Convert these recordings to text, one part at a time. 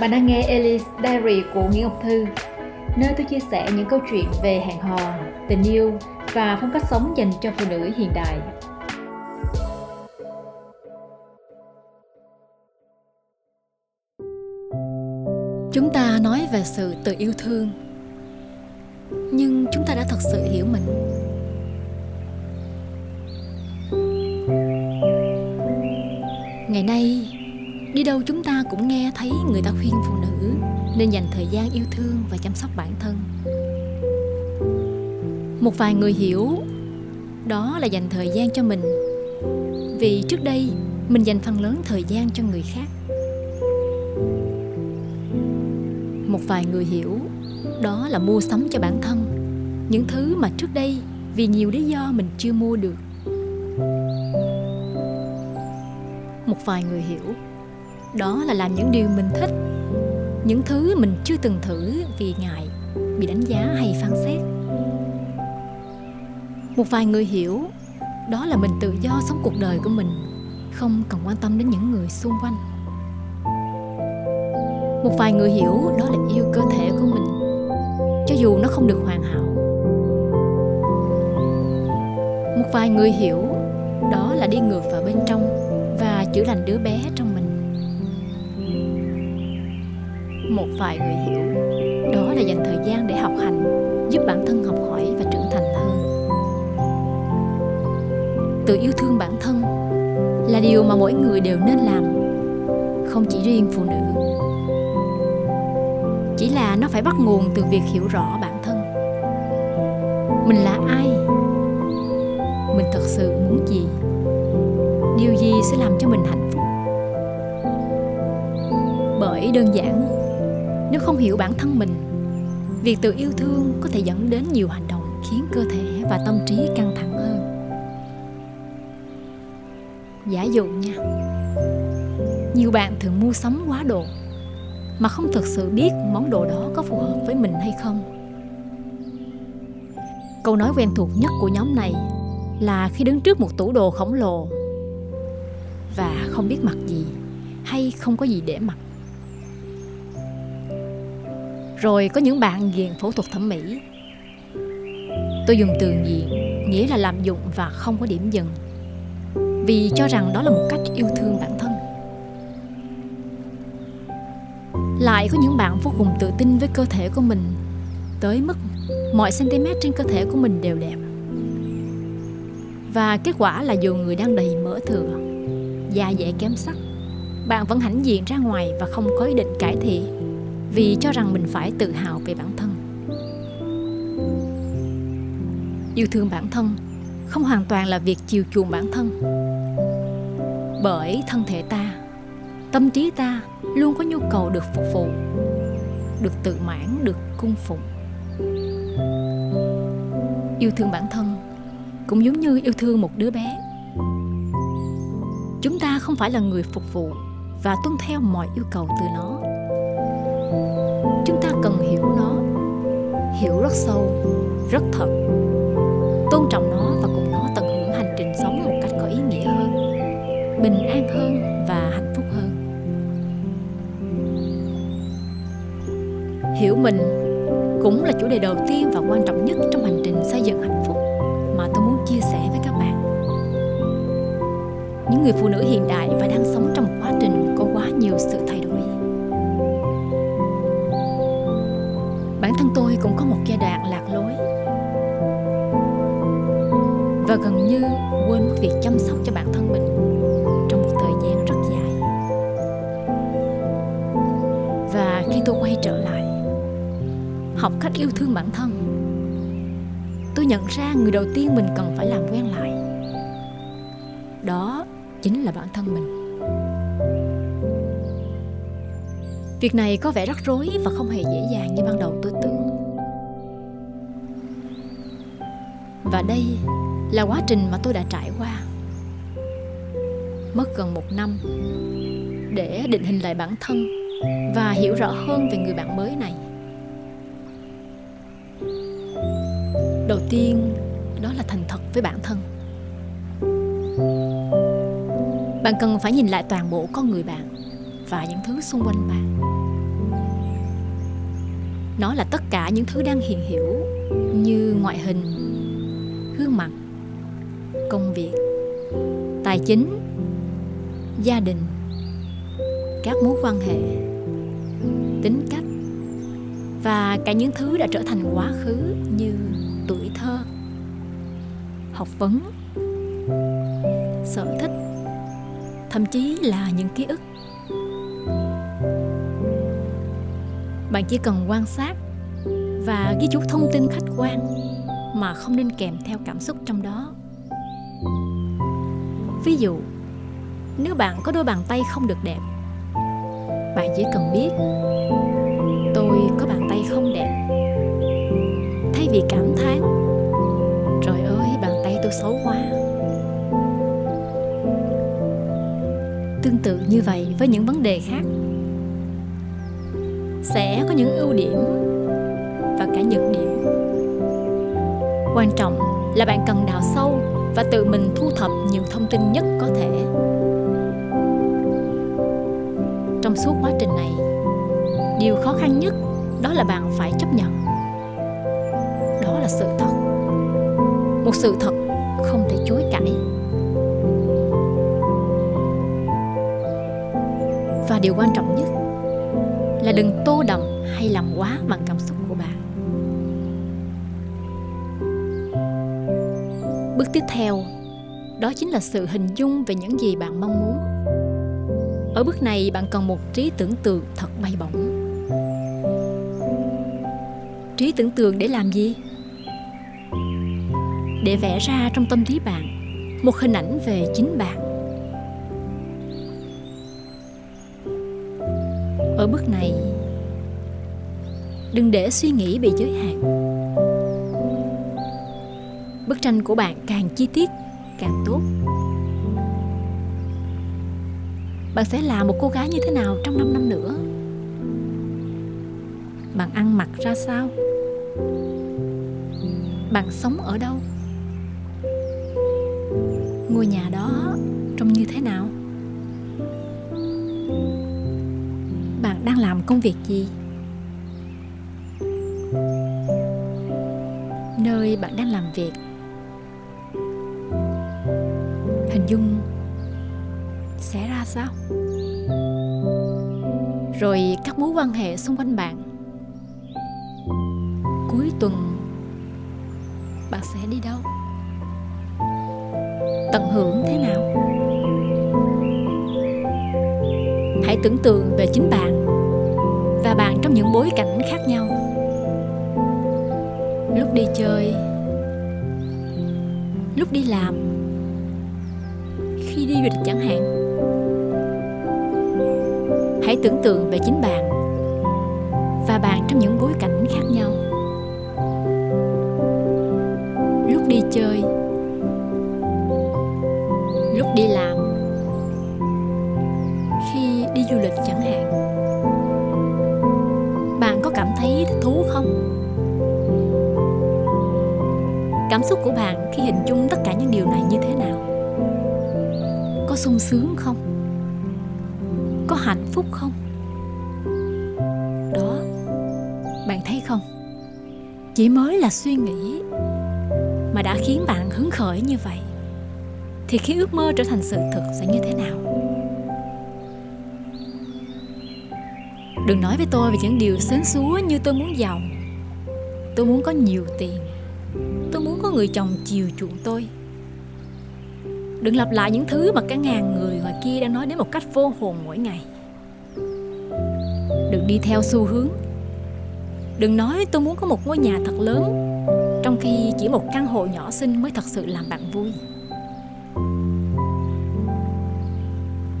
Bạn đang nghe Alice Diary của Nguyễn Ngọc Thư, nơi tôi chia sẻ những câu chuyện về hẹn hò, tình yêu và phong cách sống dành cho phụ nữ hiện đại. Chúng ta nói về sự tự yêu thương Nhưng chúng ta đã thật sự hiểu mình Ngày nay Đi đâu chúng ta cũng nghe thấy người ta khuyên phụ nữ, Nên dành thời gian yêu thương và chăm sóc bản thân. Một vài người hiểu, Đó là dành thời gian cho mình. Vì trước đây, mình dành phần lớn thời gian cho người khác. Một vài người hiểu, đó là mua sắm cho bản thân. Những thứ mà trước đây vì nhiều lý do mình chưa mua được. Một vài người hiểu đó là làm những điều mình thích. Những thứ mình chưa từng thử vì ngại, bị đánh giá hay phán xét. Một vài người hiểu, đó là mình tự do sống cuộc đời của mình, không cần quan tâm đến những người xung quanh. Một vài người hiểu, đó là yêu cơ thể của mình, cho dù nó không được hoàn hảo. Một vài người hiểu, đó là đi ngược vào bên trong và chữa lành đứa bé trong một vài người hiểu. Đó là dành thời gian để học hành, giúp bản thân học hỏi và trưởng thành hơn. Tự yêu thương bản thân là điều mà mỗi người đều nên làm, không chỉ riêng phụ nữ. Chỉ là nó phải bắt nguồn từ việc hiểu rõ bản thân. Mình là ai? Mình thật sự muốn gì? Điều gì sẽ làm cho mình hạnh phúc? Bởi đơn giản nếu không hiểu bản thân mình, việc tự yêu thương có thể dẫn đến nhiều hành động khiến cơ thể và tâm trí căng thẳng hơn. Giả dụ nha, nhiều bạn thường mua sắm quá độ mà không thực sự biết món đồ đó có phù hợp với mình hay không. Câu nói quen thuộc nhất của nhóm này là khi đứng trước một tủ đồ khổng lồ và không biết mặc gì hay không có gì để mặc rồi có những bạn nghiện phẫu thuật thẩm mỹ. Tôi dùng từ nghiện nghĩa là làm dụng và không có điểm dừng. Vì cho rằng đó là một cách yêu thương bản thân. Lại có những bạn vô cùng tự tin với cơ thể của mình, tới mức mọi cm trên cơ thể của mình đều đẹp. Và kết quả là dù người đang đầy mỡ thừa, da dẻ kém sắc, bạn vẫn hãnh diện ra ngoài và không có ý định cải thiện vì cho rằng mình phải tự hào về bản thân. Yêu thương bản thân không hoàn toàn là việc chiều chuộng bản thân. Bởi thân thể ta, tâm trí ta luôn có nhu cầu được phục vụ, được tự mãn, được cung phụng. Yêu thương bản thân cũng giống như yêu thương một đứa bé. Chúng ta không phải là người phục vụ và tuân theo mọi yêu cầu từ nó chúng ta cần hiểu nó, hiểu rất sâu, rất thật. Tôn trọng nó và cùng nó tận hưởng hành trình sống một cách có ý nghĩa hơn, bình an hơn và hạnh phúc hơn. Hiểu mình cũng là chủ đề đầu tiên và quan trọng nhất trong hành trình xây dựng hạnh phúc mà tôi muốn chia sẻ với các bạn. Những người phụ nữ hiện đại và đang sống trong một quá trình có quá nhiều sự thân tôi cũng có một giai đoạn lạc lối. Và gần như quên mất việc chăm sóc cho bản thân mình trong một thời gian rất dài. Và khi tôi quay trở lại, học cách yêu thương bản thân, tôi nhận ra người đầu tiên mình cần phải làm quen lại, đó chính là bản thân mình. Việc này có vẻ rắc rối và không hề dễ dàng như ban đầu tôi tưởng. Và đây là quá trình mà tôi đã trải qua. Mất gần một năm để định hình lại bản thân và hiểu rõ hơn về người bạn mới này. Đầu tiên, đó là thành thật với bản thân. Bạn cần phải nhìn lại toàn bộ con người bạn và những thứ xung quanh bạn. Nó là tất cả những thứ đang hiện hữu như ngoại hình, gương mặt, công việc, tài chính, gia đình, các mối quan hệ, tính cách và cả những thứ đã trở thành quá khứ như tuổi thơ, học vấn, sở thích, thậm chí là những ký ức. Bạn chỉ cần quan sát và ghi chú thông tin khách quan mà không nên kèm theo cảm xúc trong đó. Ví dụ, nếu bạn có đôi bàn tay không được đẹp, bạn chỉ cần biết, tôi có bàn tay không đẹp. Thay vì cảm thán, trời ơi, bàn tay tôi xấu quá. Tương tự như vậy với những vấn đề khác sẽ có những ưu điểm và cả nhược điểm. Quan trọng là bạn cần đào sâu và tự mình thu thập nhiều thông tin nhất có thể. Trong suốt quá trình này, điều khó khăn nhất đó là bạn phải chấp nhận. Đó là sự thật. Một sự thật không thể chối cãi. Và điều quan trọng nhất là đừng tô đậm hay làm quá bằng cảm xúc của bạn. Bước tiếp theo, đó chính là sự hình dung về những gì bạn mong muốn. Ở bước này, bạn cần một trí tưởng tượng thật bay bổng. Trí tưởng tượng để làm gì? Để vẽ ra trong tâm trí bạn một hình ảnh về chính bạn. Bước này. Đừng để suy nghĩ bị giới hạn. Bức tranh của bạn càng chi tiết, càng tốt. Bạn sẽ là một cô gái như thế nào trong 5 năm nữa? Bạn ăn mặc ra sao? Bạn sống ở đâu? Ngôi nhà đó trông như thế nào? Bạn đang làm công việc gì? Nơi bạn đang làm việc. Hình dung sẽ ra sao? Rồi các mối quan hệ xung quanh bạn. Cuối tuần, bạn sẽ đi đâu? Tận hưởng thế nào? Hãy tưởng tượng về chính bạn những bối cảnh khác nhau. Lúc đi chơi, lúc đi làm, khi đi du lịch chẳng hạn. Hãy tưởng tượng về chính bạn và bạn trong những bối cảnh khác nhau. Lúc đi chơi, lúc đi làm cảm xúc của bạn khi hình dung tất cả những điều này như thế nào? Có sung sướng không? Có hạnh phúc không? Đó, bạn thấy không? Chỉ mới là suy nghĩ mà đã khiến bạn hứng khởi như vậy, thì khi ước mơ trở thành sự thực sẽ như thế nào? Đừng nói với tôi về những điều xến xúa như tôi muốn giàu. Tôi muốn có nhiều tiền người chồng chiều chuộng tôi. Đừng lặp lại những thứ mà cả ngàn người ngoài kia đang nói đến một cách vô hồn mỗi ngày. Đừng đi theo xu hướng. Đừng nói tôi muốn có một ngôi nhà thật lớn, trong khi chỉ một căn hộ nhỏ xinh mới thật sự làm bạn vui.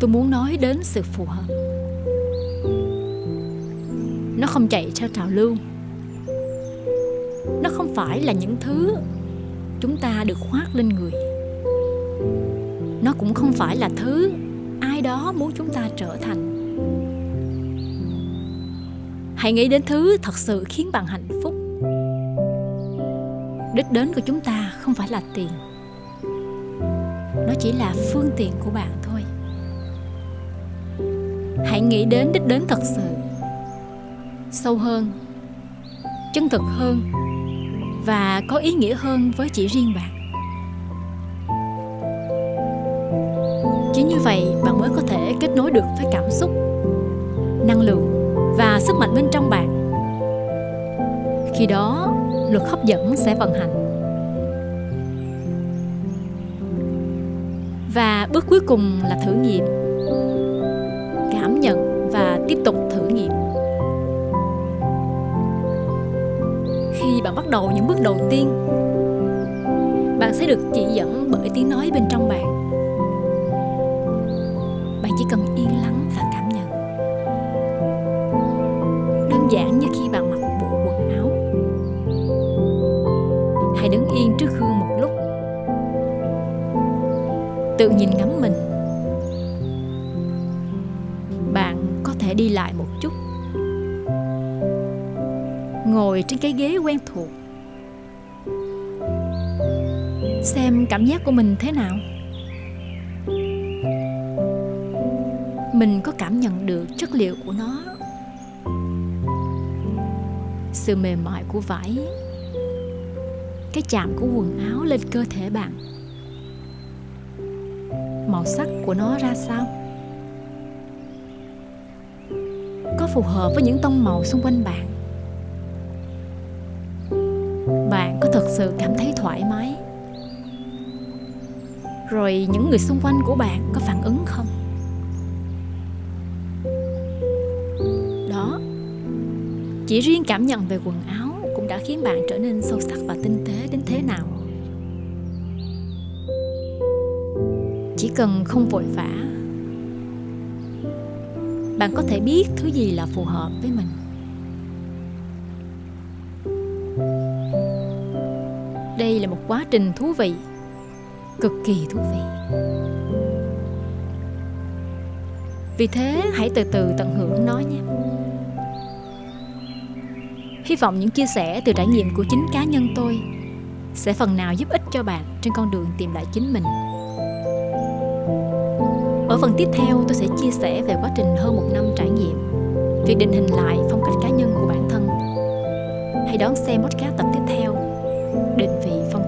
Tôi muốn nói đến sự phù hợp. Nó không chạy theo trào lưu. Nó không phải là những thứ chúng ta được khoác lên người. Nó cũng không phải là thứ ai đó muốn chúng ta trở thành. Hãy nghĩ đến thứ thật sự khiến bạn hạnh phúc. Đích đến của chúng ta không phải là tiền. Nó chỉ là phương tiện của bạn thôi. Hãy nghĩ đến đích đến thật sự. Sâu hơn, chân thực hơn và có ý nghĩa hơn với chỉ riêng bạn. Chỉ như vậy, bạn mới có thể kết nối được với cảm xúc, năng lượng và sức mạnh bên trong bạn. Khi đó, luật hấp dẫn sẽ vận hành. Và bước cuối cùng là thử nghiệm, cảm nhận và tiếp tục. Bạn bắt đầu những bước đầu tiên. Bạn sẽ được chỉ dẫn bởi tiếng nói bên trong bạn. Bạn chỉ cần yên lắng và cảm nhận. Đơn giản như khi bạn mặc bộ quần áo. Hãy đứng yên trước gương một lúc. Tự nhìn ngắm mình. Bạn có thể đi lại một chút ngồi trên cái ghế quen thuộc. Xem cảm giác của mình thế nào. Mình có cảm nhận được chất liệu của nó. Sự mềm mại của vải. Cái chạm của quần áo lên cơ thể bạn. Màu sắc của nó ra sao? Có phù hợp với những tông màu xung quanh bạn. Sự cảm thấy thoải mái. Rồi những người xung quanh của bạn có phản ứng không? Đó. Chỉ riêng cảm nhận về quần áo cũng đã khiến bạn trở nên sâu sắc và tinh tế đến thế nào. Chỉ cần không vội vã, bạn có thể biết thứ gì là phù hợp với mình. Đây là một quá trình thú vị. Cực kỳ thú vị. Vì thế, hãy từ từ tận hưởng nó nhé. Hy vọng những chia sẻ từ trải nghiệm của chính cá nhân tôi sẽ phần nào giúp ích cho bạn trên con đường tìm lại chính mình. Ở phần tiếp theo, tôi sẽ chia sẻ về quá trình hơn một năm trải nghiệm, việc định hình lại phong cách cá nhân của bản thân. Hãy đón xem podcast tập tiếp theo định vị phong